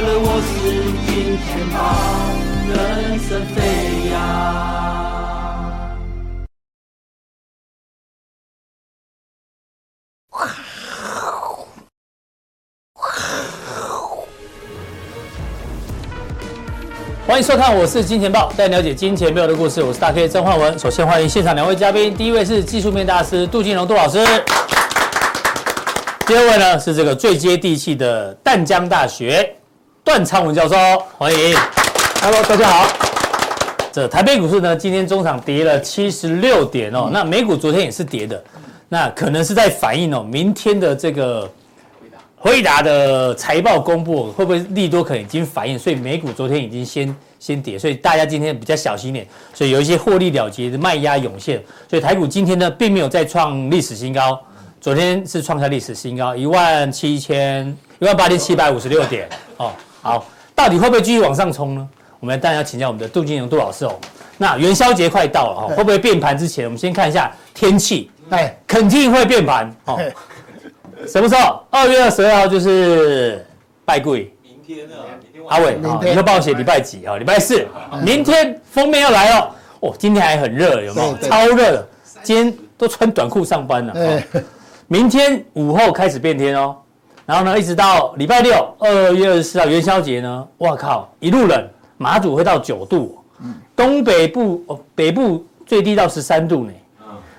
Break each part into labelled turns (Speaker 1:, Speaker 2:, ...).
Speaker 1: 了我是金钱豹，人生飞扬。
Speaker 2: 欢迎收看，我是金钱豹，带你了解金钱背后的故事。我是大 K 曾焕文。首先欢迎现场两位嘉宾，第一位是技术面大师杜金龙杜老师，第二位呢是这个最接地气的淡江大学段昌文教授，欢迎。Hello，大家好。这台北股市呢，今天中场跌了七十六点哦，那美股昨天也是跌的，那可能是在反映哦，明天的这个。辉达的财报公布会不会利多可能已经反映，所以美股昨天已经先先跌，所以大家今天比较小心点，所以有一些获利了结的卖压涌现，所以台股今天呢并没有再创历史新高，昨天是创下历史新高一万七千一万八千七百五十六点哦，好，到底会不会继续往上冲呢？我们当然要请教我们的杜金龙杜老师哦。那元宵节快到了哈，会不会变盘之前，我们先看一下天气，哎，肯定会变盘哦。什么时候？二月二十二号就是拜柜。明天啊，阿伟，你要帮我写礼拜几啊？礼拜四。明天封面要来哦。哦，今天还很热，有没有？超热的，今天都穿短裤上班了。明天午后开始变天哦，然后呢，一直到礼拜六，二月二十四号元宵节呢，哇靠，一路冷，马祖会到九度，东北部哦，北部最低到十三度呢。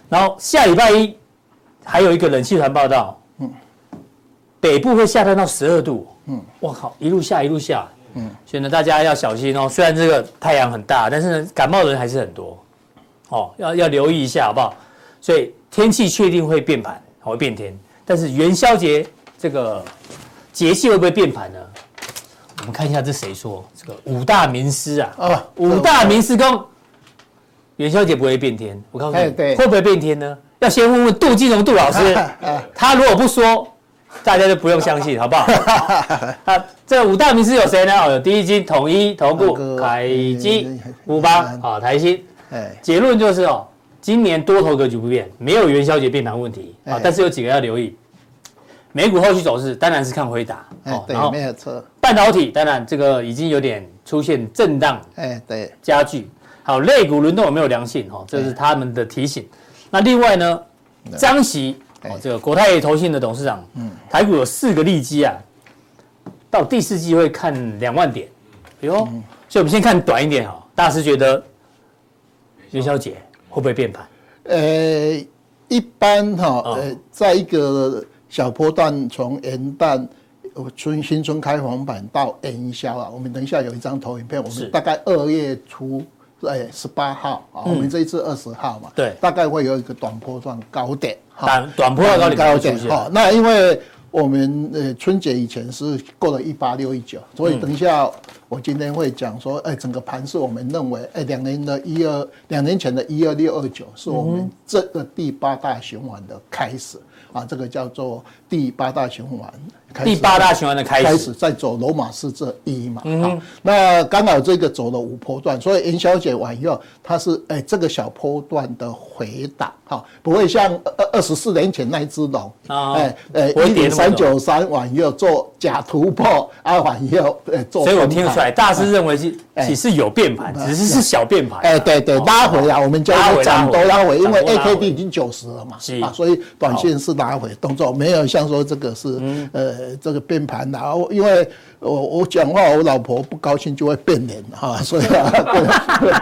Speaker 2: 然后下礼拜一还有一个冷气团报道。北部会下降到十二度，嗯，我靠，一路下一路下，嗯，所以呢，大家要小心哦。虽然这个太阳很大，但是呢，感冒的人还是很多，哦，要要留意一下，好不好？所以天气确定会变盘，会变天，但是元宵节这个节气会不会变盘呢？我们看一下这谁说？这个五大名师啊，啊，五大名师公，元宵节不会变天，我告诉你，对，会不会变天呢？要先问问杜金龙杜老师，他如果不说。大家就不用相信，好不好？啊，这五大名师有谁呢？哦，有第一金、统一、投顾、凯基、富邦啊，台新。哎，结论就是哦，今年多头格局不变，没有元宵节变盘问题啊。但是有几个要留意，美股后续走势当然是看回答哦，
Speaker 3: 对，没有错。
Speaker 2: 半导体当然这个已经有点出现震荡，哎，对，加剧。好，类股轮动有没有良性？哈，这是他们的提醒。那另外呢，张锡。哦，这个国泰投信的董事长，嗯，台股有四个利基啊，到第四季会看两万点，哎呦，所以我们先看短一点哈。大师觉得元宵节会不会变盘？
Speaker 3: 呃，一般哈，呃，在一个小波段，从元旦、春新春开黄板到元宵啊，我们等一下有一张投影片，我们大概二月初。哎，十八号啊，我们这一次二十号嘛，对，大概会有一个短波段高点，
Speaker 2: 短短波段高点高点。
Speaker 3: 好，那因为我们呃春节以前是过了一八六一九，所以等一下我今天会讲说，哎，整个盘是我们认为，哎，两年的一二两年前的一二六二九是我们这个第八大循环的开始啊，这个叫做第八大循环。
Speaker 2: 第八大循环的开始，
Speaker 3: 开始在走罗马式这一嘛，嗯、好，那刚好这个走了五波段，所以元宵节完以后，它是哎这个小波段的回档，好，不会像二二十四年前那一只龙，哎哎一点三九三完以后做假突破，啊完以后哎做，
Speaker 2: 所以我听出来，大师认为是其实有变盘，只是是小变盘，
Speaker 3: 哎对对拉回啊，我们叫涨多拉回，因为 A K D 已经九十了嘛，啊，所以短线是拉回动作，没有像说这个是呃。这个变盘然后因为我我讲话，我老婆不高兴就会变脸哈，所以啊，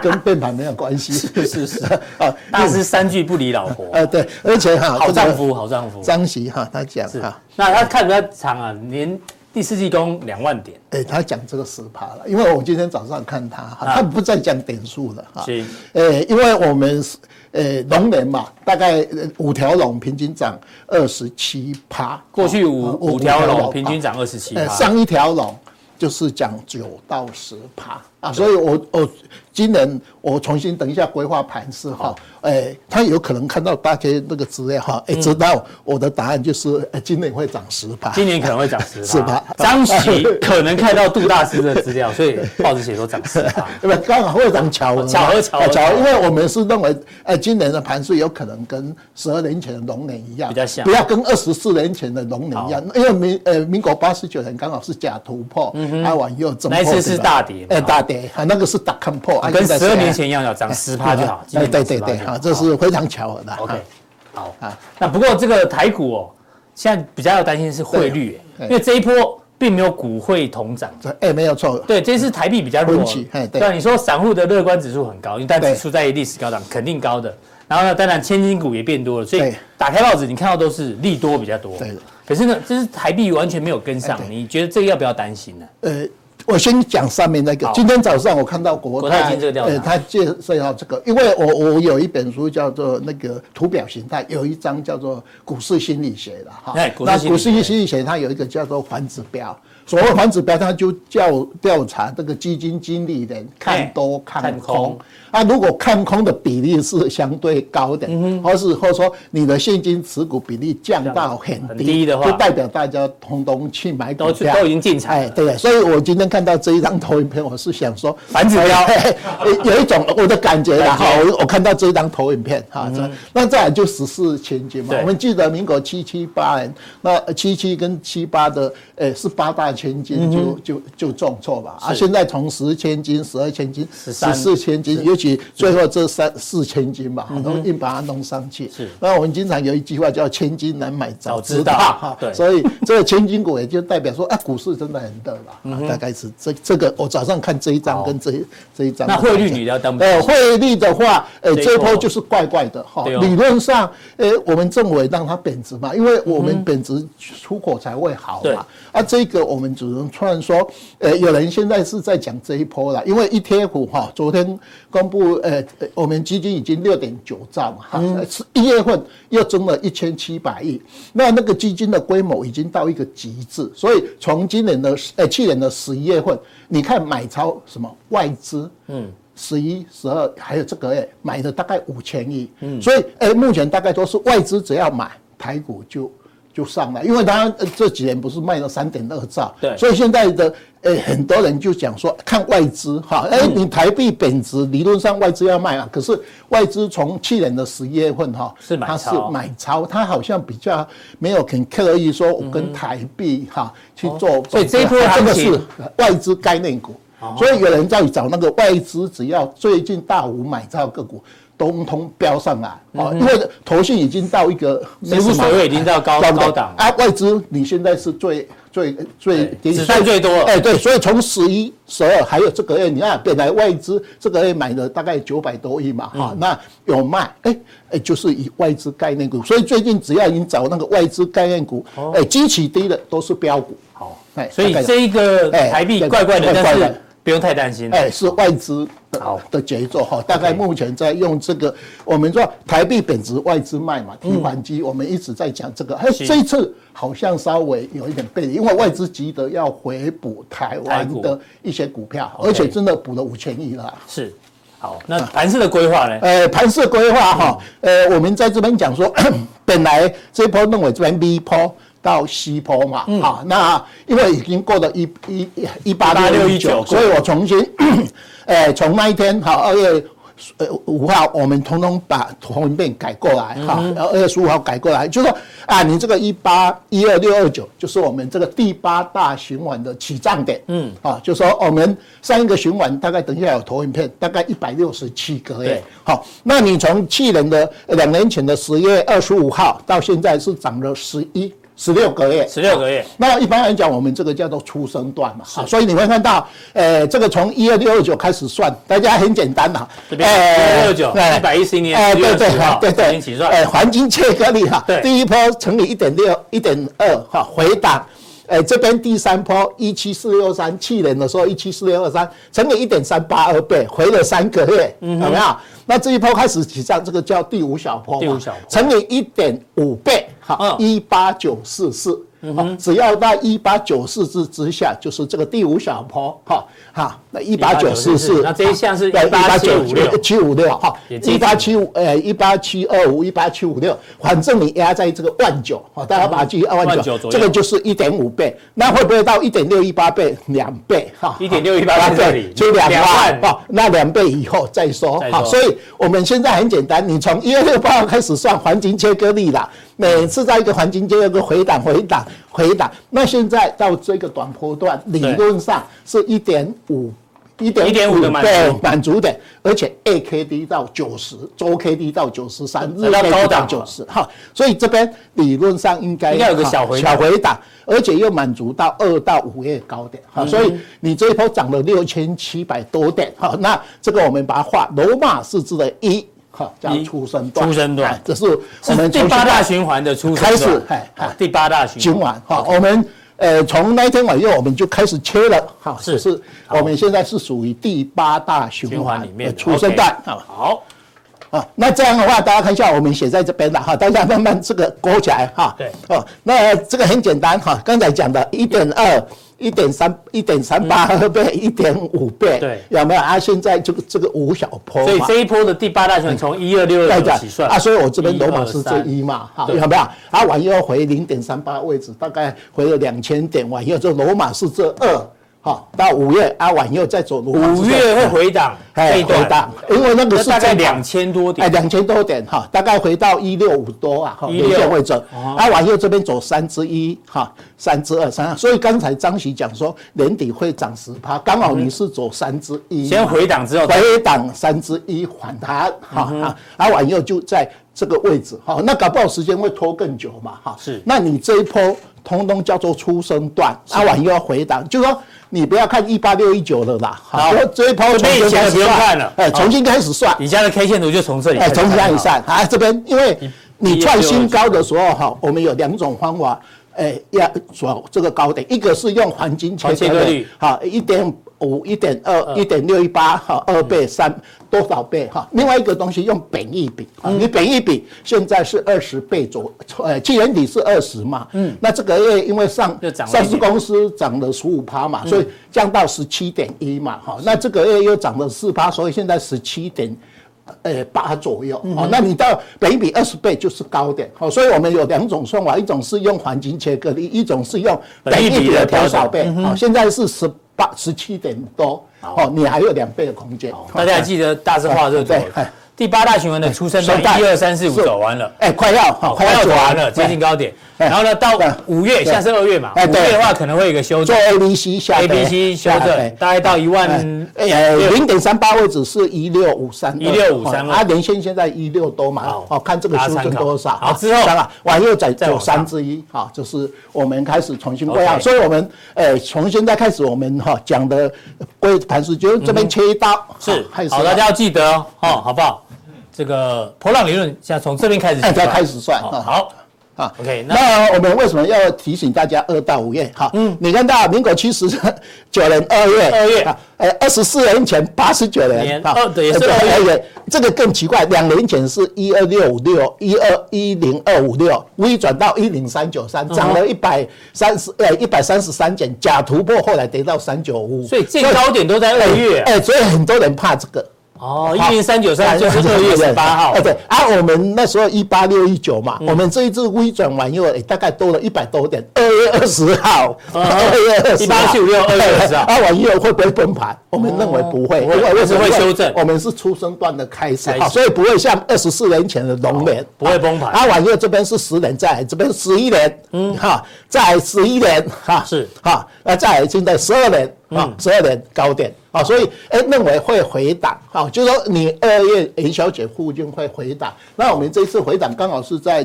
Speaker 3: 跟 跟变盘没有关系。
Speaker 2: 是是是 啊，大师三句不离老婆。
Speaker 3: 呃，对，而且哈，
Speaker 2: 好丈夫，好丈夫。
Speaker 3: 张席哈，他讲哈，
Speaker 2: 那他看比较长啊，连第四季攻两万点。
Speaker 3: 哎，他讲这个十趴了，因为我今天早上看他，他不再讲点数了哈。是。哎，因为我们是。呃，龙年嘛，大概五条龙平均涨二十七趴。
Speaker 2: 过去五五条龙平均涨二十七趴。
Speaker 3: 上一条龙就是讲九到十趴啊，所以我我今年我重新等一下规划盘势哈，哎，他有可能看到大家那个资料哈，哎，知道我的答案就是，哎，今年会涨十趴，
Speaker 2: 今年可能会涨十
Speaker 3: 吧？
Speaker 2: 张喜可能看到杜大师的资料，所以报纸写说涨十趴，
Speaker 3: 对吧？刚好会涨巧合，
Speaker 2: 巧合巧合，
Speaker 3: 巧，因为我们是认为，哎，今年的盘势有可能跟十二年前的龙年一样，
Speaker 2: 比较像，
Speaker 3: 不要跟二十四年前的龙年一样，因为民呃民国八十九年刚好是假突破，它往右走，
Speaker 2: 那一次是大跌，
Speaker 3: 哎，大跌，那个是大看破，
Speaker 2: 跟十二年前一样，要涨十趴就好。
Speaker 3: 对对对，好，这是非常巧合的。
Speaker 2: OK，好啊。那不过这个台股哦，现在比较要担心是汇率，因为这一波并没有股汇同涨。
Speaker 3: 哎，没有错。
Speaker 2: 对，这次台币比较弱。
Speaker 3: 对，
Speaker 2: 对，你说散户的乐观指数很高，因为但指数在历史高档，肯定高的。然后呢，当然千金股也变多了，所以打开报纸你看到都是利多比较多。对。可是呢，这是台币完全没有跟上，你觉得这个要不要担心呢？呃。
Speaker 3: 我先讲上面那个。今天早上我看到国泰，
Speaker 2: 呃，
Speaker 3: 他介绍这个，因为我我有一本书叫做那个图表形态，有一章叫做股市心理学的哈。那股市心理学它有一个叫做反指标。所谓环指标，它就叫调查这个基金经理人看多看空。啊，如果看空的比例是相对高的，或是或者说你的现金持股比例降到很低的话，就代表大家通通去买股票，
Speaker 2: 都已经进场。哎，
Speaker 3: 对。所以我今天看到这一张投影片，我是想说
Speaker 2: 反指标，
Speaker 3: 有一种我的感觉啦。哈，我我看到这一张投影片，哈，那再来就十四千金嘛。我们记得民国七七八年，那七七跟七八的，哎，是八大。千金就就就重挫吧啊！现在从十千金、十二千金、十四千金，尤其最后这三四千金吧，都硬把它弄上去。是，那我们经常有一句话叫“千金难买早知道”哈。对，所以这个千金股也就代表说，啊，股市真的很热了。大概是这这个，我早上看这一张跟这这一张。
Speaker 2: 那汇率你要当
Speaker 3: 呃，汇率的话，呃，这一波就是怪怪的哈。理论上，呃，我们政委让它贬值嘛，因为我们贬值出口才会好嘛。啊，这个我们。只能突然说，呃，有人现在是在讲这一波了，因为 ETF 哈，昨天公布，呃，我们基金已经六点九兆嘛，哈，是一月份又增了一千七百亿，那那个基金的规模已经到一个极致，所以从今年的呃去年的十一月份，你看买超什么外资，嗯，十一、十二还有这个月买的大概五千亿，嗯，所以呃目前大概都是外资只要买台股就。就上来，因为他这几年不是卖了三点二兆，对，所以现在的诶很多人就讲说看外资哈，哎你台币贬值，理论上外资要卖啊，可是外资从去年的十一月份哈，是买超，它是买超，它好像比较没有很刻意说我跟台币哈去做，
Speaker 2: 所以这一波
Speaker 3: 真的是外资概念股，所以有人在找那个外资，只要最近大幅买超个股。通通飙上来啊！因为投信已经到一个，
Speaker 2: 实不所谓已经到高高档
Speaker 3: 啊。外资你现在是最最最
Speaker 2: 只算最多
Speaker 3: 哎，对，所以从十一、十二还有这个月，你看本来外资这个月买了大概九百多亿嘛，哈，那有卖哎哎，就是以外资概念股，所以最近只要你找那个外资概念股，哎，基期低的都是标股。
Speaker 2: 好，哎，所以这一个台币怪怪的，但是。不用太担心，
Speaker 3: 哎，是外资好。的节奏哈，大概目前在用这个，我们说台币贬值，外资卖嘛，提款机，我们一直在讲这个，哎，这一次好像稍微有一点背离，因为外资急得要回补台湾的一些股票，而且真的补了五千亿了。
Speaker 2: 是，好，那盘势的规划呢？
Speaker 3: 呃，盘势规划哈，呃，我们在这边讲说，本来这一波认为这边 B 波。到西坡嘛，好，那因为已经过了一一一八六一九，所以我重新，哎，从那一天好，二月呃五号，我们统统把投影片改过来，哈，然后二月十五号改过来，就是说啊，你这个一八一二六二九，就是我们这个第八大循环的起涨点，嗯，啊，就说我们上一个循环大概等一下有投影片，大概一百六十七个月，好，那你从去年的两年前的十月二十五号到现在是涨了十一。十六个月，
Speaker 2: 十六个月。
Speaker 3: 那一般来讲，我们这个叫做出生段嘛。好，所以你会看到，呃，这个从一二六二九开始算，大家很简单哈。
Speaker 2: 这边一二六九，一百一十年，哎，对对对对，起算。
Speaker 3: 哎，黄金切割率哈，第一波乘以一点六，一点二哈，回档。哎，这边第三波一七四六三，去年的时候一七四六二三乘以一点三八二倍，回了三个月，有没有？那这一波开始起涨，这个叫第五小波，第五小波乘以一点五倍，好，一八九四四，嗯，只要到一八九四之之下，就是这个第五小坡，哈，哈，那一八九四是，
Speaker 2: 那这一项是一八九五六。
Speaker 3: 七五六，哈，一八七五，呃，一八七二五，一八七五六，反正你压在这个万九，哈，大家把它记二万九，这个就是一点五倍，那会不会到一点六一八倍？两倍，哈，
Speaker 2: 一点六一八倍，
Speaker 3: 就两万，哈，那两倍以后再说，哈，所以我们现在很简单，你从一月六号开始算黄金切割率了。每次在一个环境就有个回档、回档、回档。那现在到这个短波段，理论上是一点五、一点五的满足点，而且 A K D 到九十，周 K D 到九十三，日 K D 到九十，哈。所以这边理论上应该应该有个小回小回档，而且又满足到二到五月高点，哈。所以你这一波涨了六千七百多点，哈。那这个我们把它画罗马式字的一。好，叫出生段，出生段，这是我们
Speaker 2: 第八大循环的初开始，哎，第八大循
Speaker 3: 环。好，我们呃从那天晚上我们就开始切了，好，是。是，我们现在是属于第八大循环里面的。出生段，好，好，那这样的话，大家看一下，我们写在这边了哈，大家慢慢这个勾起来哈，对，哦，那这个很简单哈，刚才讲的一点二。一点三一点三八倍，一点五倍，对，有没有啊？现在这个这个五小坡，
Speaker 2: 所以这一波的第八大循环从一二六二起算
Speaker 3: 啊，所以我这边罗马是这一嘛，哈，有没有？啊，往右回零点三八位置，大概回了两千点，往右这罗马是这二。好，到五月啊，往右再走，五
Speaker 2: 月会回档，
Speaker 3: 哎，回档，因为那个是
Speaker 2: 大概两千多点，
Speaker 3: 哎，两千多点哈，大概回到一六五多啊，哈一六会走，啊，往右这边走三之一，哈，三之二，三，所以刚才张喜讲说年底会涨十趴，刚好你是走三之一，
Speaker 2: 先回档之后，
Speaker 3: 回档三之一反弹，哈啊，啊，往右就在这个位置，哈，那搞不好时间会拖更久嘛，哈，是，那你这一波通通叫做出生段，啊，往右要回档，就是说。你不要看一八六一九的啦，好，这一波从以前不用看了，哎，重新开始算，
Speaker 2: 你家的 K 线图就从这里，
Speaker 3: 哎，从这里算，啊，这边因为你创新高的时候哈，我们有两种方法，哎，要找这个高点，一个是用黄金切割率，好，一点。五一点二一点六一八哈，二倍三多少倍哈？另外一个东西用本益比，你本益比现在是二十倍左，呃，去年底是二十嘛，嗯，那这个月因为上上市公司涨了十五趴嘛，所以降到十七点一嘛，哈，那这个月又涨了四趴，所以现在十七点呃八左右，哦，那你到本益比二十倍就是高点，好，所以我们有两种算法，一种是用黄金切割率，一种是用本益比的多少倍，好，现在是十。八十七点多哦，你还有两倍的空间。
Speaker 2: 大家还记得大致画这个图？对，第八大循环的出生段，一二三四五走完了，
Speaker 3: 哎，快要
Speaker 2: 快要走完了，接近高点。然后呢，到五月，现在是二月嘛，五月的话可能会有一个修正，
Speaker 3: 做 A B C 下
Speaker 2: A B C 修正，大概到一万，
Speaker 3: 呃，零点三八位置是一六五三，
Speaker 2: 一六五三，
Speaker 3: 啊，连线现在一六多嘛，哦，看这个修正多少。
Speaker 2: 好，之后。
Speaker 3: 往右再走三之一，好，就是我们开始重新规划，所以我们，呃，从现在开始我们哈讲的规盘是，就这边切一刀，
Speaker 2: 是，好，大家要记得哦，好不好？这个波浪理论，现在从这边开始，
Speaker 3: 再开始算，好。
Speaker 2: 啊，OK，
Speaker 3: 那我们为什么要提醒大家二到五月？哈，嗯，你看到民国七十九年二月，
Speaker 2: 二月，
Speaker 3: 呃，二十四年前八十九年，
Speaker 2: 二对，二月，
Speaker 3: 这个更奇怪，两年前是一二六五六，一二一零二五六，微转到一零三九三，涨了一百三十，呃，一百三十三点，假突破，后来跌到三九五，
Speaker 2: 所以最高点都在二月，
Speaker 3: 哎，所以很多人怕这个。
Speaker 2: 哦，一零三九三就是二月十八号。
Speaker 3: 哎，对啊，我们那时候一八六一九嘛，我们这一次微转完以后，大概多了一百多点。二月二十号，二月二十号，一八七五六，二月二十号，啊，完以后会不会崩盘？我们认为不会，
Speaker 2: 为什么会修正？
Speaker 3: 我们是出生段的开始，所以不会像二十四年前的龙年
Speaker 2: 不会崩盘。
Speaker 3: 啊，完以后这边是十年，再这边十一年，嗯，哈，再十一年，哈，是，哈，那再现在十二年，啊，十二年高点。啊，所以哎，认为会回档，啊，就是说你二月元宵节附近会回档。那我们这次回档刚好是在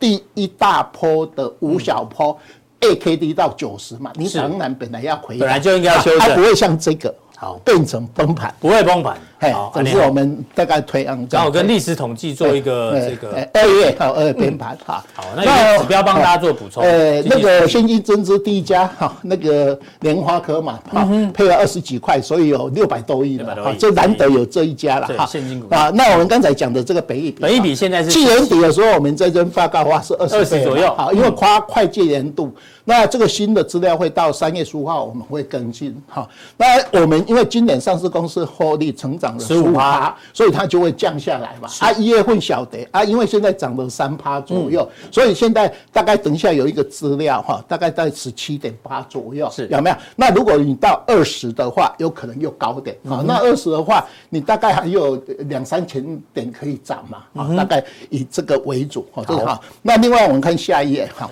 Speaker 3: 第一大波的五小波，A K D 到九十嘛，你当然本来要回，
Speaker 2: 本来就应该要修正，
Speaker 3: 它不会像这个好变成崩盘，
Speaker 2: 不会崩盘。
Speaker 3: 哎，这是我们大概推案，
Speaker 2: 刚好跟历史统计做一个这个
Speaker 3: 二月到二月编排哈。
Speaker 2: 好，那有指标帮大家做补充。
Speaker 3: 呃，那个现金增资第一家哈，那个莲花科嘛，哈，配了二十几块，所以有六百多亿了，哈，就难得有这一家了哈。
Speaker 2: 现金股
Speaker 3: 啊，那我们刚才讲的这个本益比，
Speaker 2: 本益比现在是
Speaker 3: 去年底的时候，我们这边报告的话是二十
Speaker 2: 左右，
Speaker 3: 好，因为跨会计年度。那这个新的资料会到三月十五号，我们会更新哈。那我们因为今年上市公司获利成长了十五趴，所以它就会降下来嘛。啊，一月份小跌啊，因为现在涨了三趴左右，所以现在大概等一下有一个资料哈，大概在十七点八左右，是有没有？那如果你到二十的话，有可能又高点啊。那二十的话，你大概还有两三千点可以涨嘛啊。大概以这个为主哈，这个哈。那另外我们看下一页哈。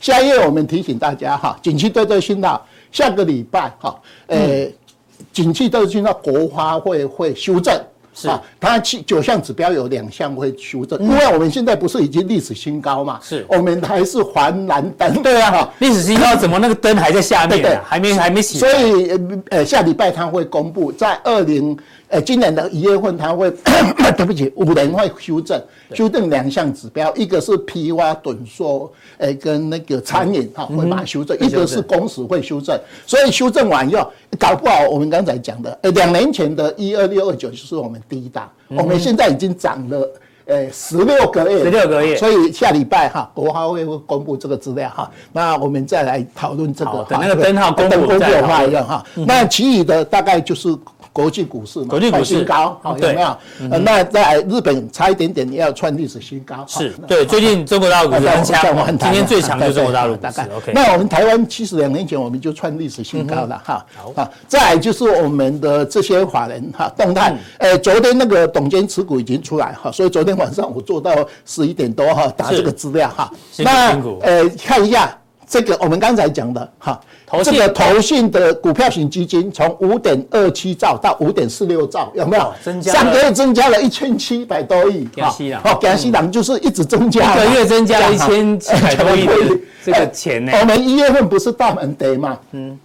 Speaker 3: 下一页我们提醒大家哈，景气对策信号，下个礼拜哈，呃，景气对策信号国发会会修正，是。啊，它七九项指标有两项会修正，因为我们现在不是已经历史新高嘛，是，我们还是黄蓝灯，
Speaker 2: 对啊，哈，历史新高怎么那个灯还在下面？对，还没还没起，
Speaker 3: 所以呃下礼拜它会公布在二零。呃，今年的一月份，它会，对不起，五年会修正，修正两项指标，一个是批发趸缩，呃，跟那个餐饮哈会把它修正，一个是工时会修正，所以修正完以后，搞不好我们刚才讲的，呃，两年前的一二六二九就是我们第一档，我们现在已经涨了，呃，十六个月，
Speaker 2: 十六个月，
Speaker 3: 所以下礼拜哈，国发会会公布这个资料哈，那我们再来讨论这个，
Speaker 2: 等那个灯号公布再讨论。哈，
Speaker 3: 那其余的大概就是。国际股市嘛，国际股市高，好有没有？那在日本差一点点也要创历史新高。
Speaker 2: 是对，最近中国大陆股市很强，今天最强就是中国大陆
Speaker 3: 大概。OK，那我们台湾七十两年前我们就创历史新高了哈。好，再来就是我们的这些法人哈动态。呃，昨天那个董监持股已经出来哈，所以昨天晚上我做到十一点多哈打这个资料哈。那呃看一下这个我们刚才讲的哈。这个投信的股票型基金从五点二七兆到五点四六兆，有没有？增加上个月增加了一千七百多亿。好，江西党就是一直增加，
Speaker 2: 一个月增加了 一千七百多亿的 这个钱呢。
Speaker 3: 我们一月份不是大门跌嘛？嗯，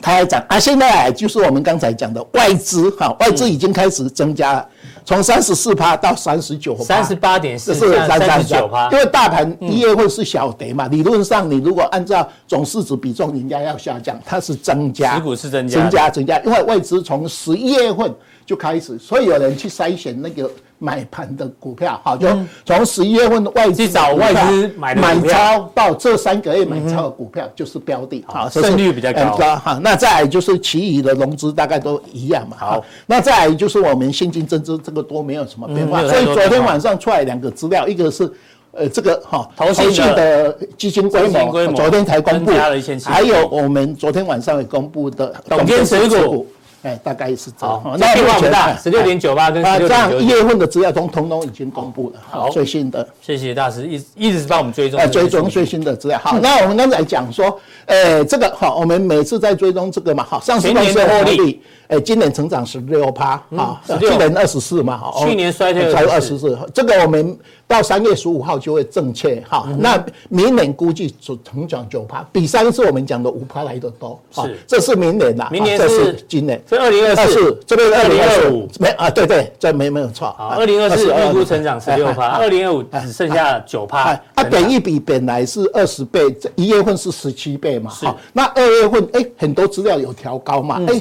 Speaker 3: 它还涨啊。现在就是我们刚才讲的外资，哈，外资已经开始增加了。从三十四趴到三十九趴，
Speaker 2: 三十八点四，是三十九趴。
Speaker 3: 因为大盘一月份是小跌嘛，理论上你如果按照总市值比重，应该要下降，它是增加，
Speaker 2: 持股是增加，
Speaker 3: 增加增加，因为外资从十一月份就开始，所以有人去筛选那个。买盘的股票，好，就从十一月份的外资
Speaker 2: 找外资买
Speaker 3: 买超到这三个月买超的股票就是标的，好，
Speaker 2: 胜率比较高，
Speaker 3: 好，那再来就是其余的融资大概都一样嘛，好，那再来就是我们现金增资这个都没有什么变化，所以昨天晚上出来两个资料，一个是呃这个哈投信的基金规模，昨天才公布，还有我们昨天晚上也公布的
Speaker 2: 董监持股。
Speaker 3: 哎，大概是这样。
Speaker 2: 那变化不大，十六点九八跟十六点九九。
Speaker 3: 啊，这样一月份的资料通通通已经公布了，好，最新的。
Speaker 2: 谢谢大师，一一直是帮我们追踪。哎，
Speaker 3: 追踪最新的资料。好，那我们刚才讲说，呃，这个好，我们每次在追踪这个嘛，好，上市公司获利。哎，今年成长十六趴啊，去年二十四嘛，
Speaker 2: 去年衰退
Speaker 3: 才二十四，这个我们到三月十五号就会正确哈。那明年估计只成长九趴，比上次我们讲的五趴来的多。是，这是明年的，
Speaker 2: 明年
Speaker 3: 是今年，
Speaker 2: 这二零二四，
Speaker 3: 这边二零二五没啊？对对，这没没有错。
Speaker 2: 二零二四预估成长十六趴，二零二五只剩下九趴。
Speaker 3: 啊，本一比本来是二十倍，一月份是十七倍嘛。好，那二月份哎，很多资料有调高嘛，哎。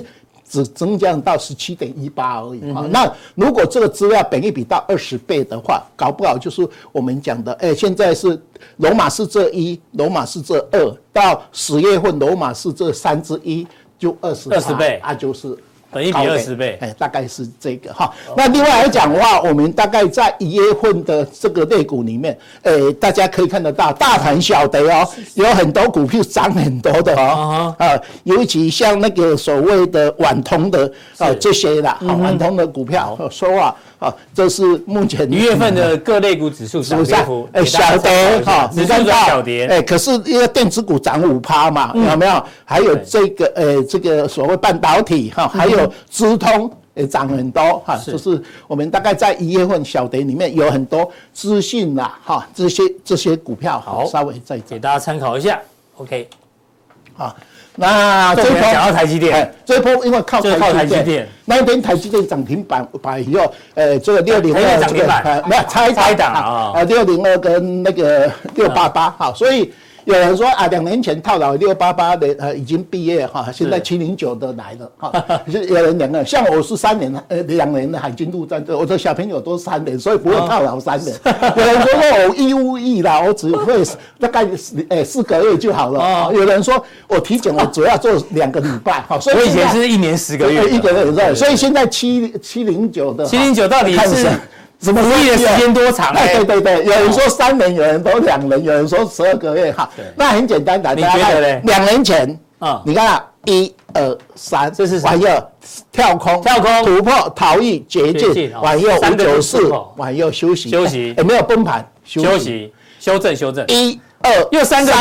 Speaker 3: 只增加到十七点一八而已啊。那如果这个资料本一比到二十倍的话，搞不好就是我们讲的，哎，现在是罗马是这一，罗马是这二，到十月份罗马是这三之一就二十，
Speaker 2: 二十倍，
Speaker 3: 啊就是。
Speaker 2: 本益比二十倍，
Speaker 3: 哎，大概是这个哈。那另外来讲的话，我们大概在一月份的这个类股里面，哎，大家可以看得到，大盘小的哦，有很多股票涨很多的哦，啊，尤其像那个所谓的皖通的啊这些啦，皖通的股票，说话。啊，这是目前
Speaker 2: 一月份的各类股指数小跌幅，
Speaker 3: 哎，小跌哈，
Speaker 2: 你看到小跌，
Speaker 3: 哎，可是因为电子股涨五趴嘛，有没有？还有这个呃，这个所谓半导体哈，还有资通也涨很多哈，就是我们大概在一月份小跌里面有很多资讯啦哈，这些这些股票好，稍微再
Speaker 2: 给大家参考一下，OK。
Speaker 3: 哈。那
Speaker 2: 这一波讲到台积电，
Speaker 3: 这一波因为靠台积电，那一天台积电涨停板板以后，呃，这个六零二涨停板，没有拆拆档啊，啊，六零二跟那个六八八，好，所以。有人说啊，两年前套牢六八八的呃已经毕业哈，现在七零九的来了哈。是有人两个，像我是三年呃两年的海军陆战队，我的小朋友都三年，所以不会套牢三年。有人说我义务役啦，我只会大概呃四个月就好了。有人说我体检我主要做两个礼拜哈，所以我以前是一年十个月，一个月所以现在七七零九的七零九到底是？什么服役的时间多长？哎，对对对，有人说三年，有人说两年，有人说十二个月哈。那很简单的，你觉得呢？两年前啊，你看啊，一二三，这是往右跳空，跳空突破逃逸绝境，往右五九四，往右休息休息，有没有崩盘？休息修正修正一。二又三个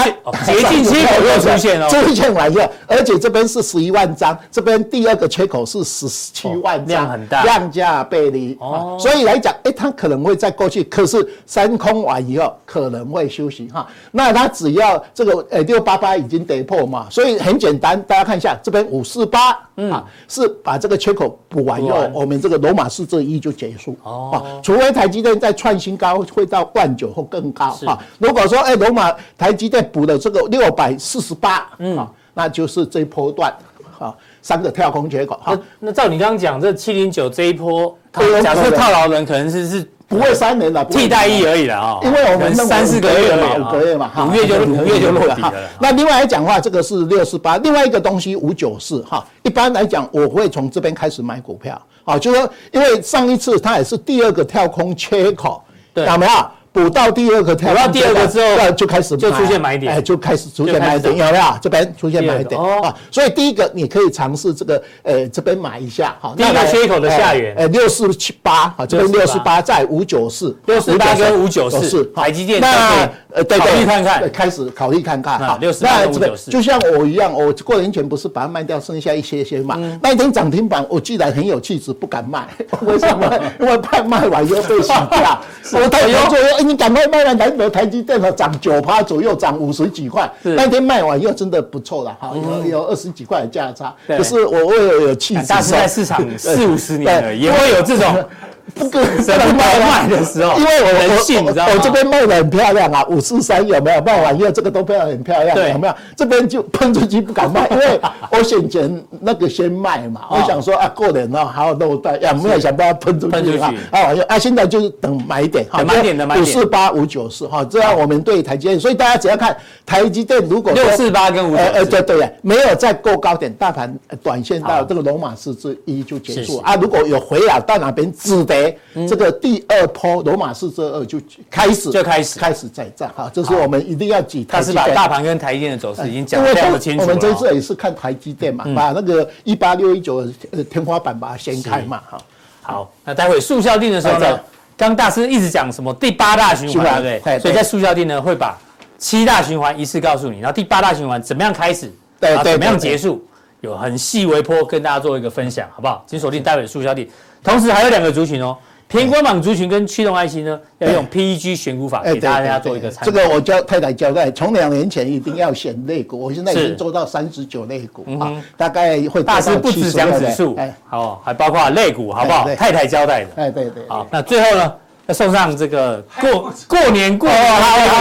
Speaker 3: 捷径缺口又出现了，出现完了，而且这边是十一万张，这边第二个缺口是十七万张，量很大，量价背离哦，所以来讲，哎，它可能会再过去，可是三空完以后可能会休息哈。那它只要这个呃六八八已经跌破嘛，所以很简单，大家看一下这边五四八，嗯，是把这个缺口补完以后，我们这个罗马式这一就结束哦，除非台积电再创新高，会到万九或更高哈。如果说哎罗马台积电补的这个六百四十八，嗯，那就是这一波段，啊，三个跳空缺口，哈。那照你刚刚讲，这七零九这一波，假设套牢人可能是是不会三年了替代役而已了啊，因为我们三四个月嘛，五个月嘛，五月就五月就落底了。那另外来讲的话，这个是六四八，另外一个东西五九四，哈，一般来讲我会从这边开始买股票，啊，就是说因为上一次它也是第二个跳空缺口，对，有没有？补到第二个，补到第二个之后，就开始就出现买点，哎，就开始出现买点，有没有？这边出现买点啊，所以第一个你可以尝试这个，呃，这边买一下，好，第一个缺口的下缘，呃，六四七八，好，这边六四八。在五九四，六四八跟五九四，台积电那呃，对，考虑看看，开始考虑看看，好，六四八五九四，就像我一样，我过年前不是把它卖掉，剩下一些些嘛，那一天涨停板，我既然很有气质，不敢卖，为什么？因为怕卖完又被洗掉，我太有作用。你赶快卖了，难得台积电了涨九趴左右，涨五十几块。那天卖完又真的不错了，哈，有有二十几块的价差。可是我我有有气质，但是在市场四五十年了，也会有这种。不可能卖卖的时候，因为我人性，你知道吗？我这边卖的很漂亮啊，五四三有没有卖完？因为这个都漂亮，很漂亮，有没有？这边就喷出去不敢卖，因为 我选前那个先卖嘛。我想说啊，过年了，好好漏带，有没有想把它喷出去啊？啊，啊，现在就是等买点，好，买点的买点，五四八五九四哈，这样我们对台积电，所以大家只要看台积电，如果六四八跟五九四，呃，对对，没有再过高点，大盘短线到这个罗马式之一就结束啊。如果有回啊到哪边止跌。这个第二波罗马式这二就开始就开始开始在战哈，这是我们一定要记。他是把大盘跟台积电的走势已经讲得非常清楚了。我们这次也是看台积电嘛，把那个一八六一九呃天花板把它掀开嘛哈。好，那待会速效定的时候呢，刚大师一直讲什么第八大循环对不对？所以在速效定呢会把七大循环一次告诉你，然后第八大循环怎么样开始，对对，怎么样结束，有很细微波跟大家做一个分享，好不好？请锁定待会速效定。同时还有两个族群哦，偏光榜族群跟驱动 IC 呢，要用 PEG 选股法给大家做一个参考。这个我教太太交代，从两年前一定要选类股，我现在已经做到三十九类股啊，大概会大师不止讲指数，哎，好，还包括类股，好不好？太太交代的，哎，对对。好，那最后呢，要送上这个过过年过年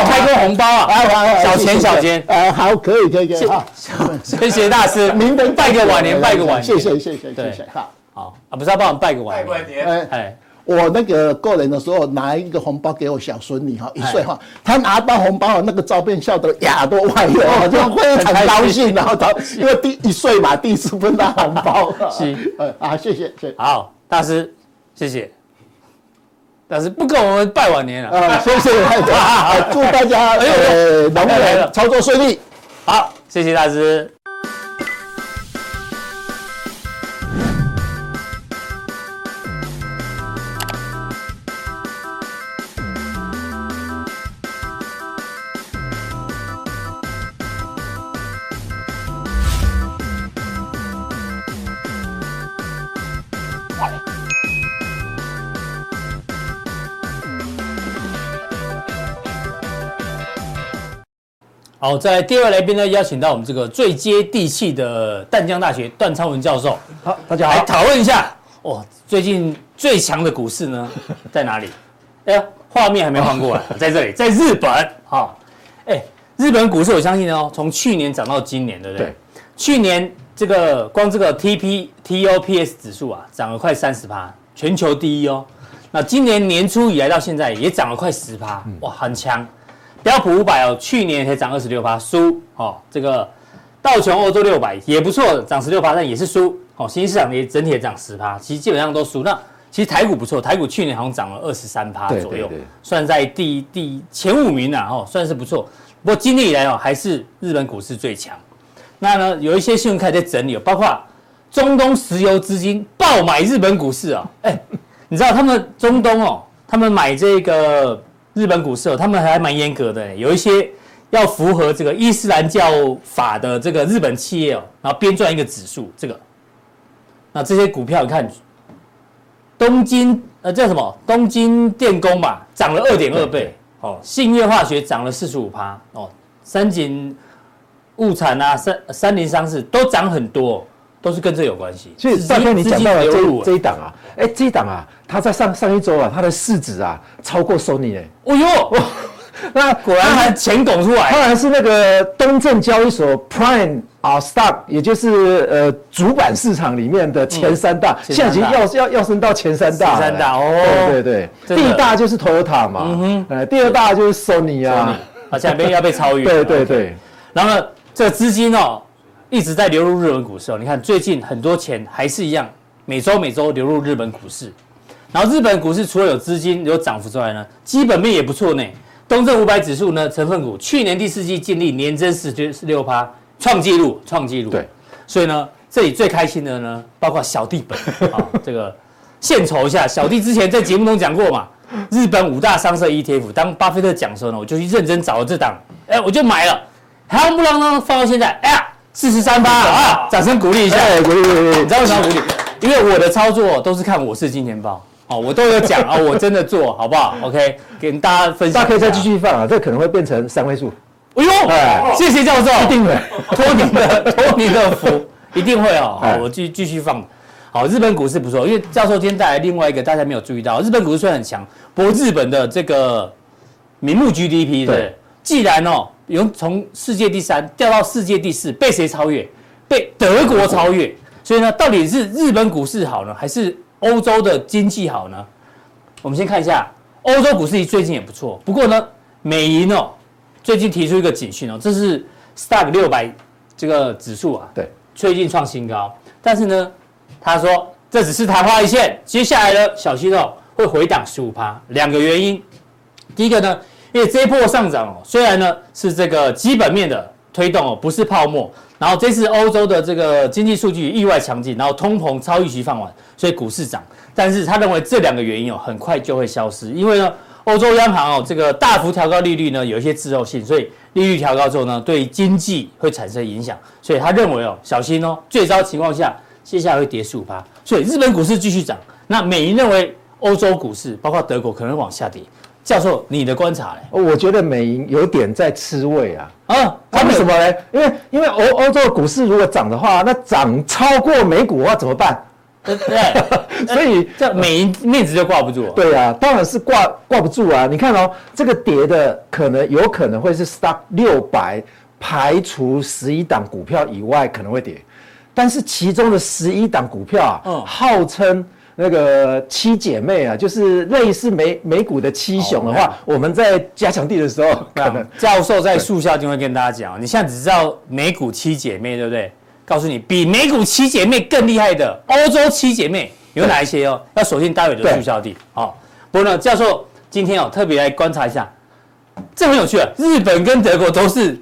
Speaker 3: 开个红包啊，小钱小钱，哎，好，可以可以可以，谢谢大师，您能拜个晚年，拜个晚年，谢谢谢谢谢谢，好。啊，不是要帮我们拜个晚年？哎哎，我那个过年的时候拿一个红包给我小孙女哈，一岁哈，他拿到红包那个照片笑得哑朵歪了，就非常高兴。然后他因为第一岁嘛，第一次分到红包。是，啊，谢谢谢。好，大师，谢谢。大师不跟我们拜晚年了啊，谢谢。祝大家呃龙年操作顺利。好，谢谢大师。
Speaker 2: 好，在第二位来宾呢，邀请到我们这个最接地气的淡江大学段昌文教授。
Speaker 4: 好，大家好，
Speaker 2: 来讨论一下哦，最近最强的股市呢 在哪里？哎呀，画面还没换过来，在这里，在日本。好，哎，日本股市我相信哦，从去年涨到今年，对不对？对。去年这个光这个 T P T O P S 指数啊，涨了快三十趴，全球第一哦。那今年年初以来到现在也涨了快十趴，哇，很强。标普五百哦，去年才涨二十六趴，输哦。这个道琼欧洲六百也不错，涨十六趴，但也是输哦。新兴市场也整体也涨十趴，其实基本上都输。那其实台股不错，台股去年好像涨了二十三趴左右，算在第第前五名啊，哦，算是不错。不过今年以来哦，还是日本股市最强。那呢，有一些新闻开始在整理，包括中东石油资金爆买日本股市啊，哎，你知道他们中东哦，他们买这个。日本股市哦，他们还蛮严格的，有一些要符合这个伊斯兰教法的这个日本企业哦，然后编撰一个指数，这个，那这些股票你看，东京呃叫什么？东京电工吧，涨了二点二倍哦，信越化学涨了四十五趴哦，三井物产啊，三三菱商事都涨很多。都是跟这有关系。
Speaker 4: 所以大哥，你讲到了这这一档啊，哎，这一档啊，它在上上一周啊，它的市值啊超过 Sony 哎，
Speaker 2: 哦哟，那果然还钱拱出来，
Speaker 4: 当然是那个东证交易所 Prime 啊 Stock，也就是呃主板市场里面的前三大，现在已经要要要升到前三大，
Speaker 2: 前三大哦，
Speaker 4: 对对对，第一大就是 Toyota 嘛，嗯哼，呃，第二大就是 Sony 啊，
Speaker 2: 啊，现在要被超越，
Speaker 4: 对对对，
Speaker 2: 然后呢，这个资金哦。一直在流入日本股市哦，你看最近很多钱还是一样，每周每周流入日本股市。然后日本股市除了有资金有涨幅之外呢，基本面也不错呢。东证五百指数呢，成分股去年第四季净利年增十十六趴，创纪录，创纪录。对，所以呢，这里最开心的呢，包括小弟本 啊，这个献丑一下，小弟之前在节目中讲过嘛，日本五大商社 ETF，当巴菲特讲的时候呢，我就去认真找了这档，哎，我就买了，还不啷当放到现在，哎呀。四十三趴啊！掌声鼓励一下，哎鼓励鼓励！你知道为什么鼓励？因为我的操作都是看我是金钱豹哦，我都有讲啊，我真的做 好不好？OK，给大家分享。
Speaker 4: 大家可以再继续放啊，这可能会变成三位数。
Speaker 2: 哎呦，谢谢教授，一定会托您的 托您的福，一定会哦。好，我继继续放。好，日本股市不错，因为教授今天带来另外一个大家没有注意到，日本股市虽然很强，不过日本的这个名目 GDP 对，既然哦。由从世界第三掉到世界第四，被谁超越？被德国超越。所以呢，到底是日本股市好呢，还是欧洲的经济好呢？我们先看一下欧洲股市最近也不错。不过呢，美银哦，最近提出一个警讯哦，这是 Stock 六百这个指数啊，对，最近创新高。但是呢，他说这只是昙花一现，接下来呢，小心哦，会回档十五趴。两个原因，第一个呢。因为这一波上涨哦，虽然呢是这个基本面的推动哦，不是泡沫。然后这次欧洲的这个经济数据意外强劲，然后通膨超预期放缓，所以股市涨。但是他认为这两个原因哦，很快就会消失。因为呢，欧洲央行哦这个大幅调高利率呢，有一些滞后性，所以利率调高之后呢，对经济会产生影响。所以他认为哦，小心哦，最糟情况下，接下来会跌十五趴。所以日本股市继续涨。那美银认为欧洲股市包括德国可能往下跌。教授，你的观察嘞？
Speaker 4: 我觉得美银有点在吃味啊。啊，为什么呢？因为因为欧欧洲的股市如果涨的话，那涨超过美股的话怎么办？对，所以
Speaker 2: 这美银面子就挂不住。
Speaker 4: 对啊，当然是挂挂不住啊。你看哦，这个跌的可能有可能会是 Stock 六百排除十一档股票以外可能会跌，但是其中的十一档股票啊，嗯，号称。那个七姐妹啊，就是类似美美股的七雄的话，哦、我们在加强地的时候，可能
Speaker 2: 教授在速效就会跟大家讲，你现在只知道美股七姐妹，对不对？告诉你，比美股七姐妹更厉害的欧洲七姐妹有哪一些哦？要锁定待会的速效地。好，不过呢，教授今天哦特别来观察一下，这很有趣啊。日本跟德国都是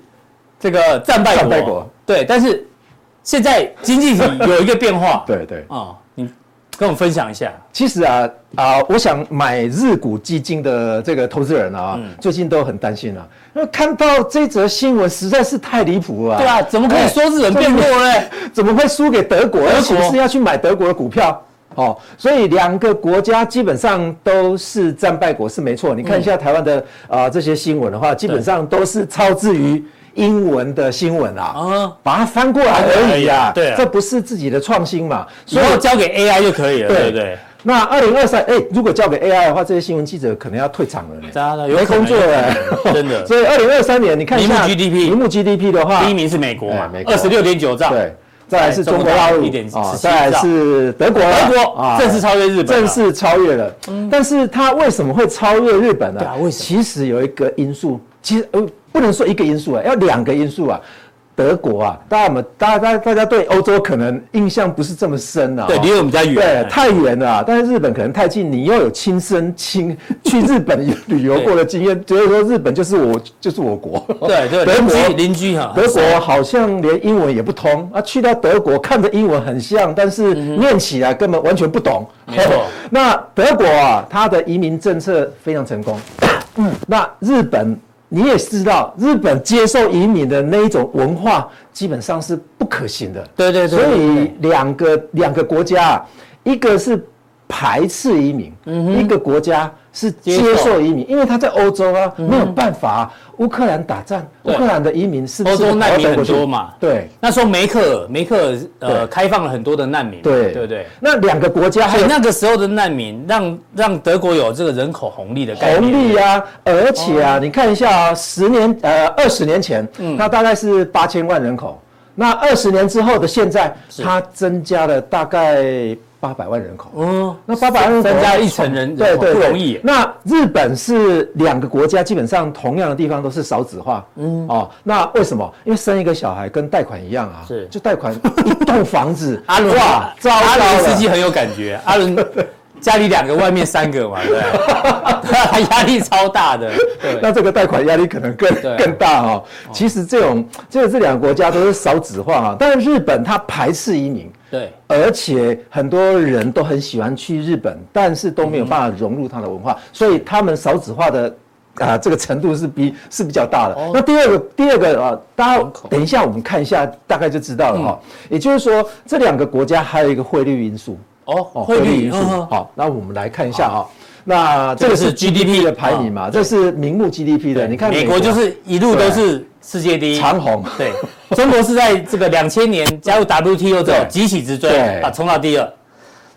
Speaker 2: 这个战败国，国对，但是现在经济体有一个变化，
Speaker 4: 对对啊。
Speaker 2: 哦跟我们分享一下，
Speaker 4: 其实啊啊，我想买日股基金的这个投资人啊，嗯、最近都很担心啊，因为看到这则新闻实在是太离谱了。
Speaker 2: 对啊，怎么可以说日本变弱呢？
Speaker 4: 怎么会输给德国？德国而且是要去买德国的股票？哦，所以两个国家基本上都是战败国是没错。你看一下台湾的啊、呃、这些新闻的话，基本上都是超自于英文的新闻啊，啊，把它翻过来而已啊，对，这不是自己的创新嘛，
Speaker 2: 所以交给 AI 就可以了，对。不对？
Speaker 4: 那二零二三，哎，如果交给 AI 的话，这些新闻记者可能要退场了呢，
Speaker 2: 真的
Speaker 4: 没工作了，
Speaker 2: 真的。
Speaker 4: 所以二零二三年，你看一下
Speaker 2: GDP，
Speaker 4: 名目 GDP 的话，
Speaker 2: 第一名是美国嘛，二十六点九兆，
Speaker 4: 对，再来是中国大陆啊，再来是德国，
Speaker 2: 德国啊，正式超越日本，
Speaker 4: 正式超越了。但是它为什么会超越日本呢？
Speaker 2: 对啊，为什么？
Speaker 4: 其实有一个因素，其实呃，不能说一个因素啊，要两个因素啊。德国啊，大家们，大家大家对欧洲可能印象不是这么深啊，
Speaker 2: 对，离我们比较远，
Speaker 4: 对，太远了。但是日本可能太近，你又有亲身亲去日本旅游过的经验，觉得说日本就是我，就是我国。
Speaker 2: 对对，邻居邻居哈，
Speaker 4: 德国好像连英文也不通啊，去到德国看着英文很像，但是念起来根本完全不懂。
Speaker 2: 没错，
Speaker 4: 那德国啊，它的移民政策非常成功。嗯，那日本。你也知道，日本接受移民的那一种文化，基本上是不可行的。
Speaker 2: 对对对。
Speaker 4: 所以两个两个国家啊，一个是排斥移民，一个国家是接受移民，因为他在欧洲啊，没有办法。乌克兰打仗，乌克兰的移民是欧
Speaker 2: 洲难民很多嘛？
Speaker 4: 对。
Speaker 2: 那时候梅克尔梅克尔呃开放了很多的难民，
Speaker 4: 对对对。那两个国家，
Speaker 2: 所以那个时候的难民让让德国有这个人口红利的概念。
Speaker 4: 红利啊，而且啊，你看一下啊，十年呃二十年前，那大概是八千万人口，那二十年之后的现在，它增加了大概。八百万人口，
Speaker 2: 嗯，
Speaker 4: 那八百万人口
Speaker 2: 增加一成人，对对，不容易。
Speaker 4: 那日本是两个国家，基本上同样的地方都是少子化，嗯哦，那为什么？因为生一个小孩跟贷款一样啊，是就贷款一栋房子。
Speaker 2: 阿伦哇，阿伦司机很有感觉，阿伦。家里两个，外面三个嘛，对，他 压力超大的。对，
Speaker 4: 那这个贷款压力可能更更大哈。其实这种，这这两个国家都是少子化啊，但是日本它排斥移民，
Speaker 2: 对，
Speaker 4: 而且很多人都很喜欢去日本，但是都没有办法融入它的文化，所以他们少子化的啊这个程度是比是比较大的。那第二个，第二个啊，大家等一下我们看一下，大概就知道了哈。也就是说，这两个国家还有一个汇率因素。
Speaker 2: 哦，汇率因素。
Speaker 4: 好，那我们来看一下啊。那这个是 GDP 的排名嘛？这是名目 GDP 的。你看
Speaker 2: 美国就是一路都是世界第一，
Speaker 4: 长虹。
Speaker 2: 对，中国是在这个两千年加入 WTO 之后急起直追啊，冲到第二。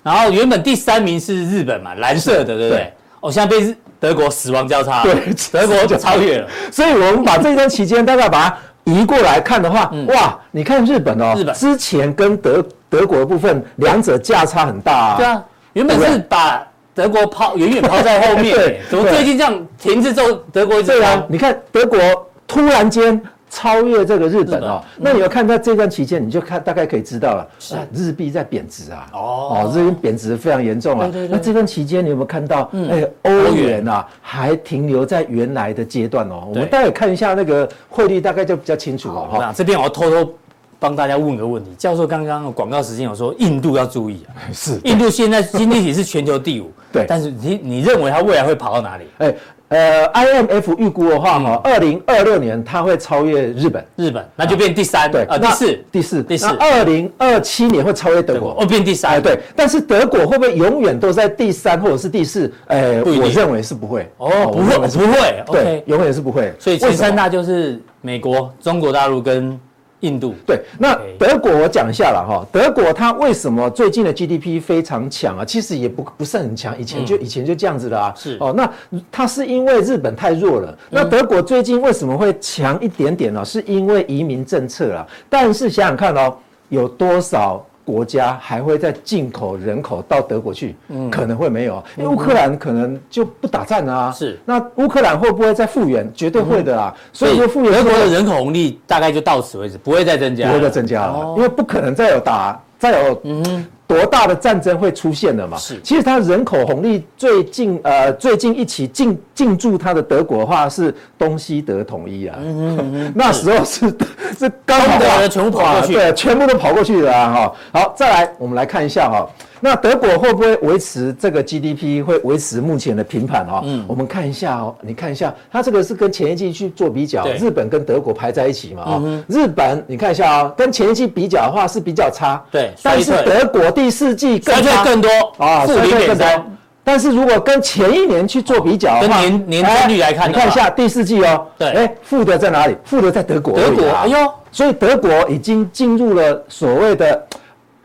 Speaker 2: 然后原本第三名是日本嘛，蓝色的，对不对？哦，现在被德国死亡交叉，
Speaker 4: 对，
Speaker 2: 德国就超越了。
Speaker 4: 所以我们把这段期间大概把它移过来看的话，哇，你看日本哦，日本之前跟德。德国的部分，两者价差很大啊。
Speaker 2: 对啊，原本是把德国抛远远抛在后面，对，怎么最近这样停滞之后，德国对啊？
Speaker 4: 你看德国突然间超越这个日本哦。那你要看在这段期间，你就看大概可以知道了，是日币在贬值啊。哦，日元贬值非常严重啊。那这段期间你有没有看到？哎，欧元啊，还停留在原来的阶段哦。我们待会看一下那个汇率，大概就比较清楚了哈。
Speaker 2: 那这边我要偷偷。帮大家问个问题，教授刚刚广告时间有说印度要注意啊，
Speaker 4: 是
Speaker 2: 印度现在经济体是全球第五，
Speaker 4: 对，
Speaker 2: 但是你你认为它未来会跑到哪里？哎，
Speaker 4: 呃，IMF 预估的话哈，二零二六年它会超越日本，
Speaker 2: 日本那就变第三，
Speaker 4: 对，
Speaker 2: 啊，第四，
Speaker 4: 第四，第四，二零二七年会超越德国，
Speaker 2: 哦，变第三，
Speaker 4: 对，但是德国会不会永远都在第三或者是第四？哎，我认为是不会，
Speaker 2: 哦，不会，不会，
Speaker 4: 对，永远是不会，
Speaker 2: 所以前三大就是美国、中国大陆跟。印度
Speaker 4: 对，那德国我讲一下了哈，德国它为什么最近的 GDP 非常强啊？其实也不不是很强，以前就以前就这样子的啊。
Speaker 2: 是
Speaker 4: 哦，那它是因为日本太弱了。那德国最近为什么会强一点点呢？是因为移民政策啊。但是想想看哦，有多少？国家还会再进口人口到德国去？嗯，可能会没有，因为乌克兰可能就不打仗啊。
Speaker 2: 是，
Speaker 4: 那乌克兰会不会再复原？绝对会的啦。
Speaker 2: 所以说，复原德国的人口红利大概就到此为止，不会再增加，
Speaker 4: 不会再增加了，因为不可能再有打，再有嗯。多大的战争会出现的嘛？是，其实它人口红利最近呃最近一起进进驻它的德国的话是东西德统一啊，嗯嗯 那时候是 是刚的全部跑过去，对，全部都跑过去了哈。好，再来我们来看一下哈，那德国会不会维持这个 GDP 会维持目前的平盘哈？嗯，我们看一下哦，你看一下，它这个是跟前一季去做比较，日本跟德国排在一起嘛啊？日本你看一下啊，跟前一季比较的话是比较差，
Speaker 2: 对，
Speaker 4: 但是德国第四季
Speaker 2: 衰退更多啊，
Speaker 4: 负零点三。但是如果跟前一年去做比较的话，
Speaker 2: 年年增率来看，
Speaker 4: 你看一下第四季哦，对，哎，负的在哪里？负的在德国，
Speaker 2: 德国，哎呦，
Speaker 4: 所以德国已经进入了所谓的。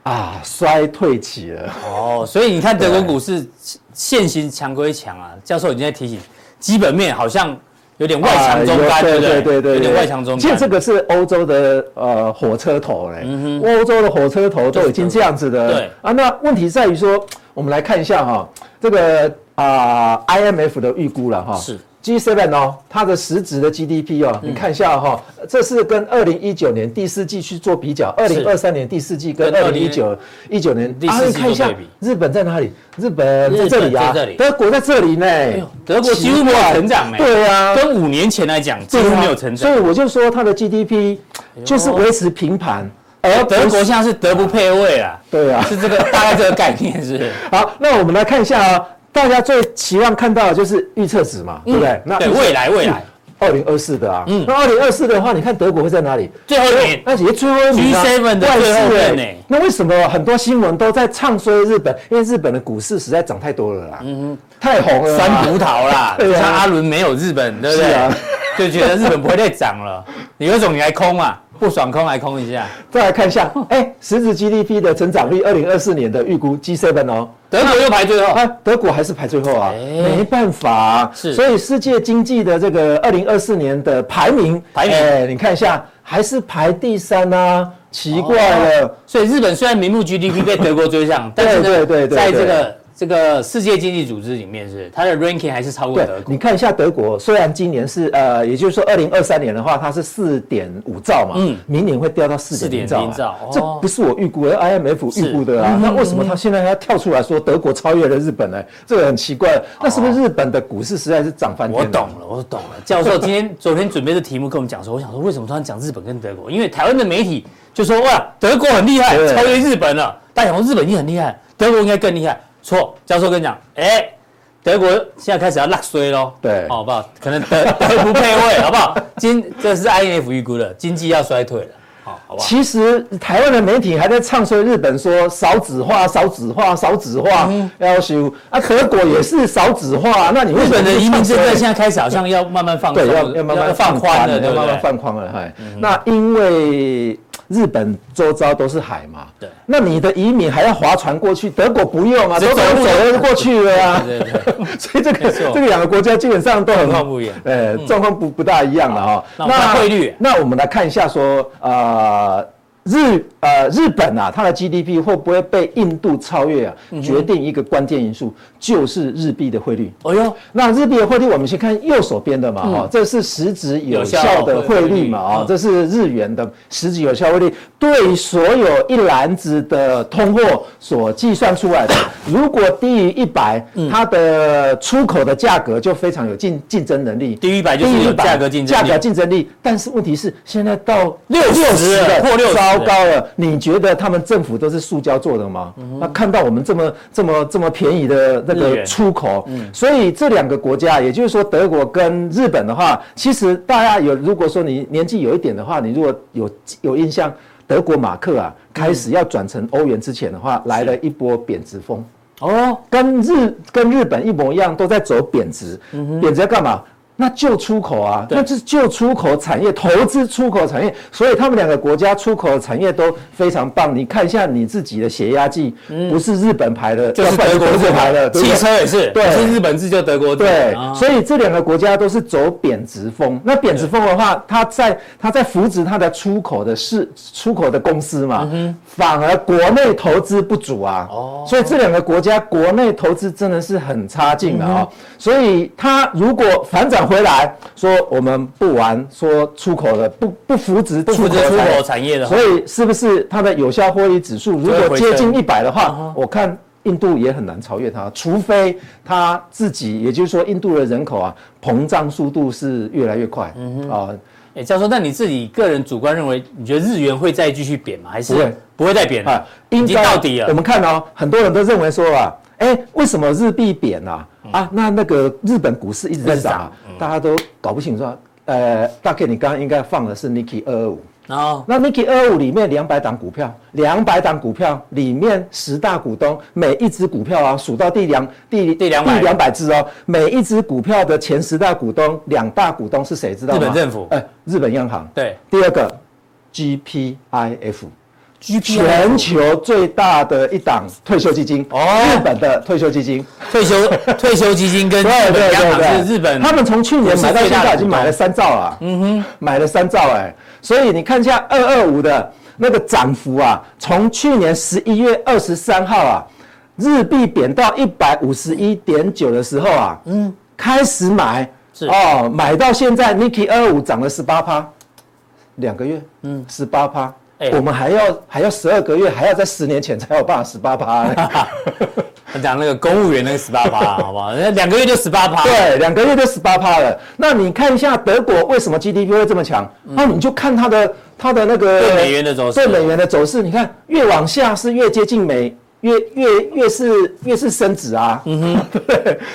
Speaker 4: 啊，衰退期了。
Speaker 2: 哦，所以你看德国股市现行强归强啊，教授已经在提醒，基本面好像有点外强中干，对对对对，有点外强中干。
Speaker 4: 其实这个是欧洲的呃火车头嘞，欧洲的火车头都已经这样子的。对啊，那问题在于说，我们来看一下哈，这个啊 IMF 的预估了哈。是。G7 哦，它的实质的 GDP 哦，你看一下哈，这是跟二零一九年第四季去做比较，二零二三年第四季跟二零一九一九年第四季看一下，日本在哪里？日本在这里啊，德国在这里呢，
Speaker 2: 德国几乎没有成长哎，
Speaker 4: 对啊，
Speaker 2: 跟五年前来讲几乎没有成长，
Speaker 4: 所以我就说它的 GDP 就是维持平盘，
Speaker 2: 而德国现在是德不配位啊，
Speaker 4: 对啊，
Speaker 2: 是这个大概这个概念是。
Speaker 4: 好，那我们来看一下啊。大家最期望看到的就是预测值嘛，对不对？
Speaker 2: 那未来未来。
Speaker 4: 二零二四的啊，嗯，那二零二四的话，你看德国会在哪里？
Speaker 2: 最后一名，
Speaker 4: 那也最后一名
Speaker 2: G7 的最后面呢？
Speaker 4: 那为什么很多新闻都在唱衰日本？因为日本的股市实在涨太多了啦，嗯，太红了，
Speaker 2: 酸葡萄啦，像阿伦没有日本，对不对？就觉得日本不会再涨了，你有种你来空啊？不爽空来空一下，
Speaker 4: 再来看一下，哎，实质 GDP 的成长率，二零二四年的预估 G7 哦，
Speaker 2: 德国又排最后，
Speaker 4: 啊，德国还是排最后啊，没办法，是，所以世界经济的这个二零二四年的排名，排名，哎，你看一下，还是排第三啊，奇怪了，
Speaker 2: 所以日本虽然名目 GDP 被德国追上，但是对对对，在这个。这个世界经济组织里面是它的 ranking 还是超过德国？
Speaker 4: 你看一下德国，虽然今年是呃，也就是说二零二三年的话，它是四点五兆嘛，嗯，明年会掉到四点零兆，兆，这不是我预估，的 IMF 预估的啊。那为什么它现在要跳出来说德国超越了日本呢？这个很奇怪。那是不是日本的股市实在是涨翻天？
Speaker 2: 我懂了，我懂了。教授今天昨天准备的题目跟我们讲说，我想说为什么突然讲日本跟德国？因为台湾的媒体就说哇，德国很厉害，超越日本了。大家想说日本已经很厉害，德国应该更厉害。错，教授跟你讲，哎，德国现在开始要落衰喽，对，好不好？可能德德不配位，好不好？经这是 I N F 预估的，经济要衰退了，好，好不好？
Speaker 4: 其实台湾的媒体还在唱衰日本，说少子化、少子化、少子化，要修啊。德国也是少子化，那你日本的移民政策现在开始好像要慢慢放，对，要要慢慢放宽了，要慢慢放宽了，嗨，那因为。日本周遭都是海嘛，对，那你的移民还要划船过去，德国不用啊，德国走就过去了 呀，对对对，所以这个这个两个国家基本上都很状况不一样，呃，状况不不大一样了哈。
Speaker 2: 那汇率，
Speaker 4: 那我们来看一下说，呃。日呃日本啊，它的 GDP 会不会被印度超越啊？决定一个关键因素就是日币的汇率。哦呦，那日币的汇率，我们先看右手边的嘛，哈，这是实质有效的汇率嘛，啊，这是日元的实质有效汇率，对所有一篮子的通货所计算出来的。如果低于一百，它的出口的价格就非常有竞竞争能力。
Speaker 2: 低于一百就是有价格竞争
Speaker 4: 价格竞争力。但是问题是，现在到六十了，破六十。高了，你觉得他们政府都是塑胶做的吗？那看到我们这么这么这么便宜的那个出口，所以这两个国家，也就是说德国跟日本的话，其实大家有如果说你年纪有一点的话，你如果有有印象，德国马克啊开始要转成欧元之前的话，来了一波贬值风。哦，跟日跟日本一模一样，都在走贬值，贬值要干嘛？那就出口啊，那是就出口产业，投资出口产业，所以他们两个国家出口的产业都非常棒。你看一下你自己的血压计，不是日本牌的，
Speaker 2: 就是德国制牌的，汽车也是，
Speaker 4: 对，
Speaker 2: 是日本制就德国制。
Speaker 4: 对，所以这两个国家都是走贬值风。那贬值风的话，它在它在扶植它的出口的是出口的公司嘛，反而国内投资不足啊。哦，所以这两个国家国内投资真的是很差劲的啊。所以它如果反转。回来说我们不玩，说出口的不不扶植出口
Speaker 2: 产业的，
Speaker 4: 所以是不是它的有效获利指数如果接近一百的话，我看印度也很难超越它，除非它自己，也就是说印度的人口啊膨胀速度是越来越快。嗯啊，
Speaker 2: 哎，教授，那你自己个人主观认为，你觉得日元会再继续贬吗？还是不会再贬了，
Speaker 4: 已
Speaker 2: 经到底了。
Speaker 4: 我们看哦，很多人都认为说啊，哎，为什么日币贬啊？啊，那那个日本股市一直在涨，大家都搞不清楚。呃，大概你刚刚应该放的是二五。哦，那二五里面两百档股票，两百档股票里面十大股东，每一只股票啊，数到第两第第两第两百只哦，每一只股票的前十大股东，两大股东是谁？知道吗？
Speaker 2: 日本政府。
Speaker 4: 哎，日本央行。
Speaker 2: 对。
Speaker 4: 第二个，GPIF。全球最大的一档退休基金哦，日本的退休基金，
Speaker 2: 退休 退休基金跟日本央行是日本，
Speaker 4: 他们从去年买到现在已经买了三兆啊，嗯哼，买了三兆哎，所以你看一下二二五的那个涨幅啊，从去年十一月二十三号啊，日币贬到一百五十一点九的时候啊，嗯，开始买。是。哦，买到现在，Niki 二二五涨了十八趴，两个月，嗯，十八趴。欸、我们还要还要十二个月，还要在十年前才有办法十八趴。
Speaker 2: 他 讲那个公务员那个十八趴，好不好？两个月就十八趴。
Speaker 4: 对，两个月就十八趴了。那你看一下德国为什么 GDP 会这么强？那、嗯、你就看它的它的那个
Speaker 2: 对美元的走势，
Speaker 4: 对美元的走势，你看越往下是越接近美，越越越是越是升值啊。嗯哼，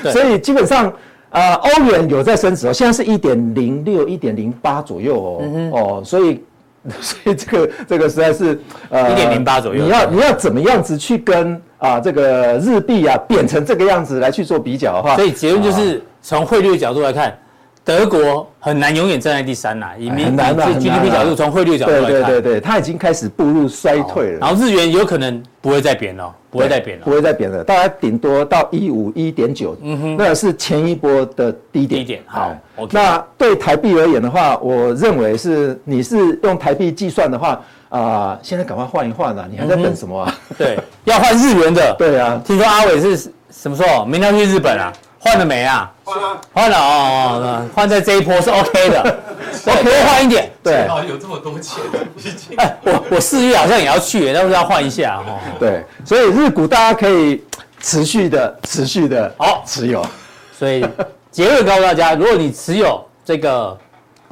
Speaker 4: 对。所以基本上啊，欧、呃、元有在升值哦，现在是一点零六、一点零八左右哦。嗯哼哦，所以。所以这个这个实在是
Speaker 2: 呃一点零八左右，
Speaker 4: 你要你要怎么样子去跟啊这个日币啊贬成这个样子来去做比较的话，
Speaker 2: 所以结论就是从汇率的角度来看。德国很难永远站在第三呐，以民以 GDP 角度，从汇率角度来看，
Speaker 4: 对对对，它已经开始步入衰退了。
Speaker 2: 然后日元有可能不会再贬了，不会再贬了，
Speaker 4: 不会再贬了，大概顶多到一五一点九，嗯哼，那是前一波的低点。
Speaker 2: 低点好，
Speaker 4: 那对台币而言的话，我认为是你是用台币计算的话啊，现在赶快换一换啊，你还在等什么啊？
Speaker 2: 对，要换日元的。
Speaker 4: 对啊，
Speaker 2: 听说阿伟是什么时候明天去日本啊？换了没啊？换了，换了哦哦，换在这一波是 OK 的，OK 换一点。
Speaker 5: 对，有这么多钱，已经。
Speaker 2: 哎，我我四月好像也要去，但是要换一下哈。
Speaker 4: 对，所以日股大家可以持续的、持续的好持有。
Speaker 2: 所以结论告诉大家，如果你持有这个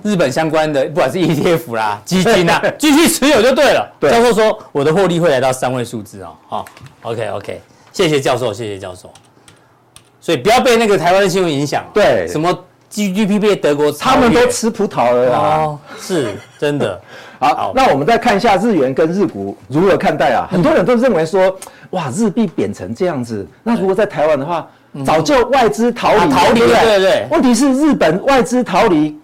Speaker 2: 日本相关的，不管是 ETF 啦、基金啊，继续持有就对了。对。教授说，我的获利会来到三位数字哦。好，OK OK，谢谢教授，谢谢教授。所以不要被那个台湾的新闻影响。
Speaker 4: 对，
Speaker 2: 什么 GDP 被德国，
Speaker 4: 他们都吃葡萄了啊！哦、
Speaker 2: 是真的。
Speaker 4: 好，好，那我们再看一下日元跟日股如何看待啊？很多人都认为说，哇，日币贬成这样子，那如果在台湾的话，早就外资逃离、啊，逃离了。对对对。问题是日本外资逃离，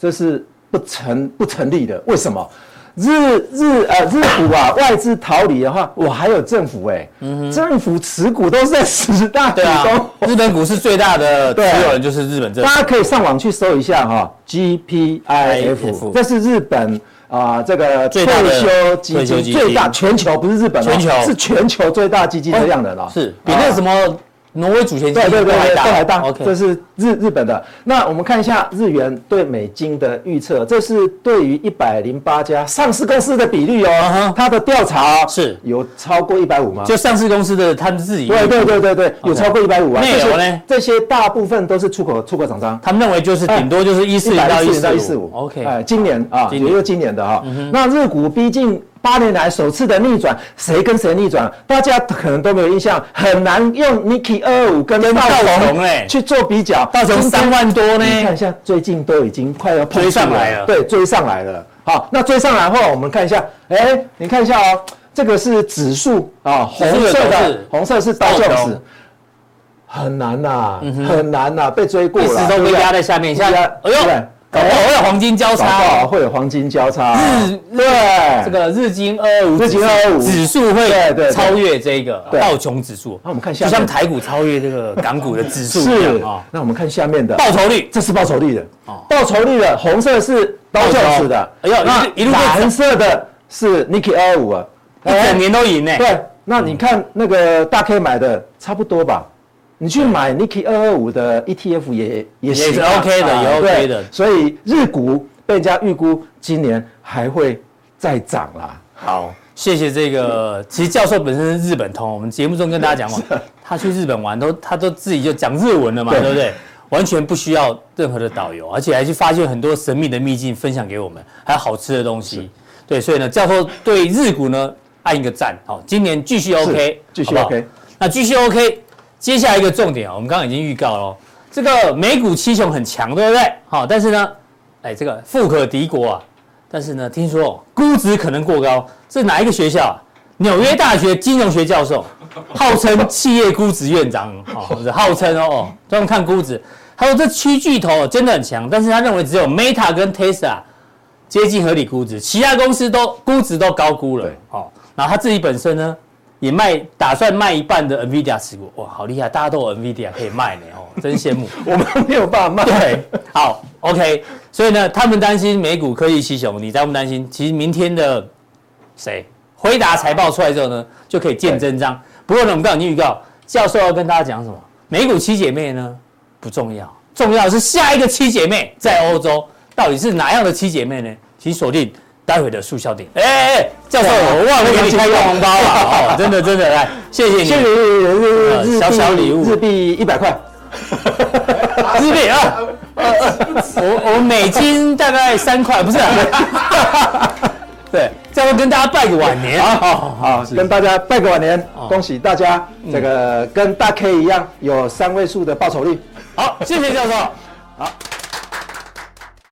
Speaker 4: 这是不成不成立的。为什么？日日呃日股啊，外资逃离的话，我还有政府哎、欸，嗯、政府持股都是在十大股东、啊，
Speaker 2: 日本股市最大的持有人就是日本政府。
Speaker 4: 大家可以上网去搜一下哈，GPIF，这是日本啊、呃、这个退休基金最大全球不是日本、哦，全球。是全球最大基金的样的了、哦，
Speaker 2: 是比那个什么。挪威主权基金
Speaker 4: 对对对都还大，OK，这是日日本的。那我们看一下日元对美金的预测，这是对于一百零八家上市公司的比率哦。它的调查是有超过一百五吗？
Speaker 2: 就上市公司的他们自己
Speaker 4: 对对对对对，有超过一百五啊。内容呢？这些大部分都是出口出口厂商，
Speaker 2: 他们认为就是顶多就是一四零到一四五
Speaker 4: ，OK，哎，今年啊，也就今年的哈。那日股逼近。八年来首次的逆转，谁跟谁逆转？大家可能都没有印象，很难用 Niki 二二五跟道琼去做比较。
Speaker 2: 道琼三万多呢？
Speaker 4: 你看一下，最近都已经快要追上来了。对，追上来了。好，那追上来的话，我们看一下，哎，你看一下哦，这个是指数啊，红色的，红色是道琼，很难呐，很难呐，被追过了，一直
Speaker 2: 都被压在下面，下哎呦。哦，会有黄金交叉，
Speaker 4: 会有黄金交叉。
Speaker 2: 日对，这个日经二二五，日经二二五。指数会超越这个道琼指数。那我们看下面，就像台股超越这个港股的指数一样啊。
Speaker 4: 那我们看下面的。
Speaker 2: 报酬率，
Speaker 4: 这是报酬率的。报酬率的红色是道琼的，哎呦，那蓝色的是 Niki 二二五啊，
Speaker 2: 一整年都赢呢。
Speaker 4: 对，那你看那个大 K 买的差不多吧？你去买 Niki 二二五的 ETF 也也是
Speaker 2: OK 的，也 OK 的。
Speaker 4: 所以日股被人家预估今年还会再涨啦。
Speaker 2: 好，谢谢这个。其实教授本身是日本通，我们节目中跟大家讲过，他去日本玩都他都自己就讲日文了嘛，对不对？完全不需要任何的导游，而且还去发现很多神秘的秘境分享给我们，还有好吃的东西。对，所以呢，教授对日股呢按一个赞，好，今年继续 OK，
Speaker 4: 继续 OK，
Speaker 2: 那继续 OK，接下来一个重点啊，我们刚刚已经预告了，这个美股七雄很强，对不对？好，但是呢，哎，这个富可敌国啊，但是呢，听说估值可能过高，是哪一个学校啊？纽约大学金融学教授，号称企业估值院长，好，号称哦，专门看估值。他说这七巨头真的很强，但是他认为只有 Meta 跟 Tesla 接近合理估值，其他公司都估值都高估了。好，然后他自己本身呢，也卖，打算卖一半的 NVIDIA 持股。哇，好厉害，大家都有 NVIDIA 可以卖呢，哦，真羡慕。
Speaker 4: 我们没有办法卖。
Speaker 2: 对，好，OK。所以呢，他们担心美股科技七雄，你担不担心？其实明天的谁？回答财报出来之后呢，就可以见真章。不过呢，我们刚刚已经预告，教授要跟大家讲什么？美股七姐妹呢不重要，重要的是下一个七姐妹在欧洲到底是哪样的七姐妹呢？请锁定待会的速效点。哎哎哎，教授，我忘了给你开个红包了，哦，真的真的来，谢谢你，谢谢
Speaker 4: 日日
Speaker 2: 小小礼物，
Speaker 4: 日币一百块，
Speaker 2: 日币啊，我我美金大概三块，不是，对。再会跟大家拜个晚年，
Speaker 4: 好好好，跟大家拜个晚年，恭喜大家这个跟大 K 一样有三位数的报酬率。
Speaker 2: 好，谢谢教授，好。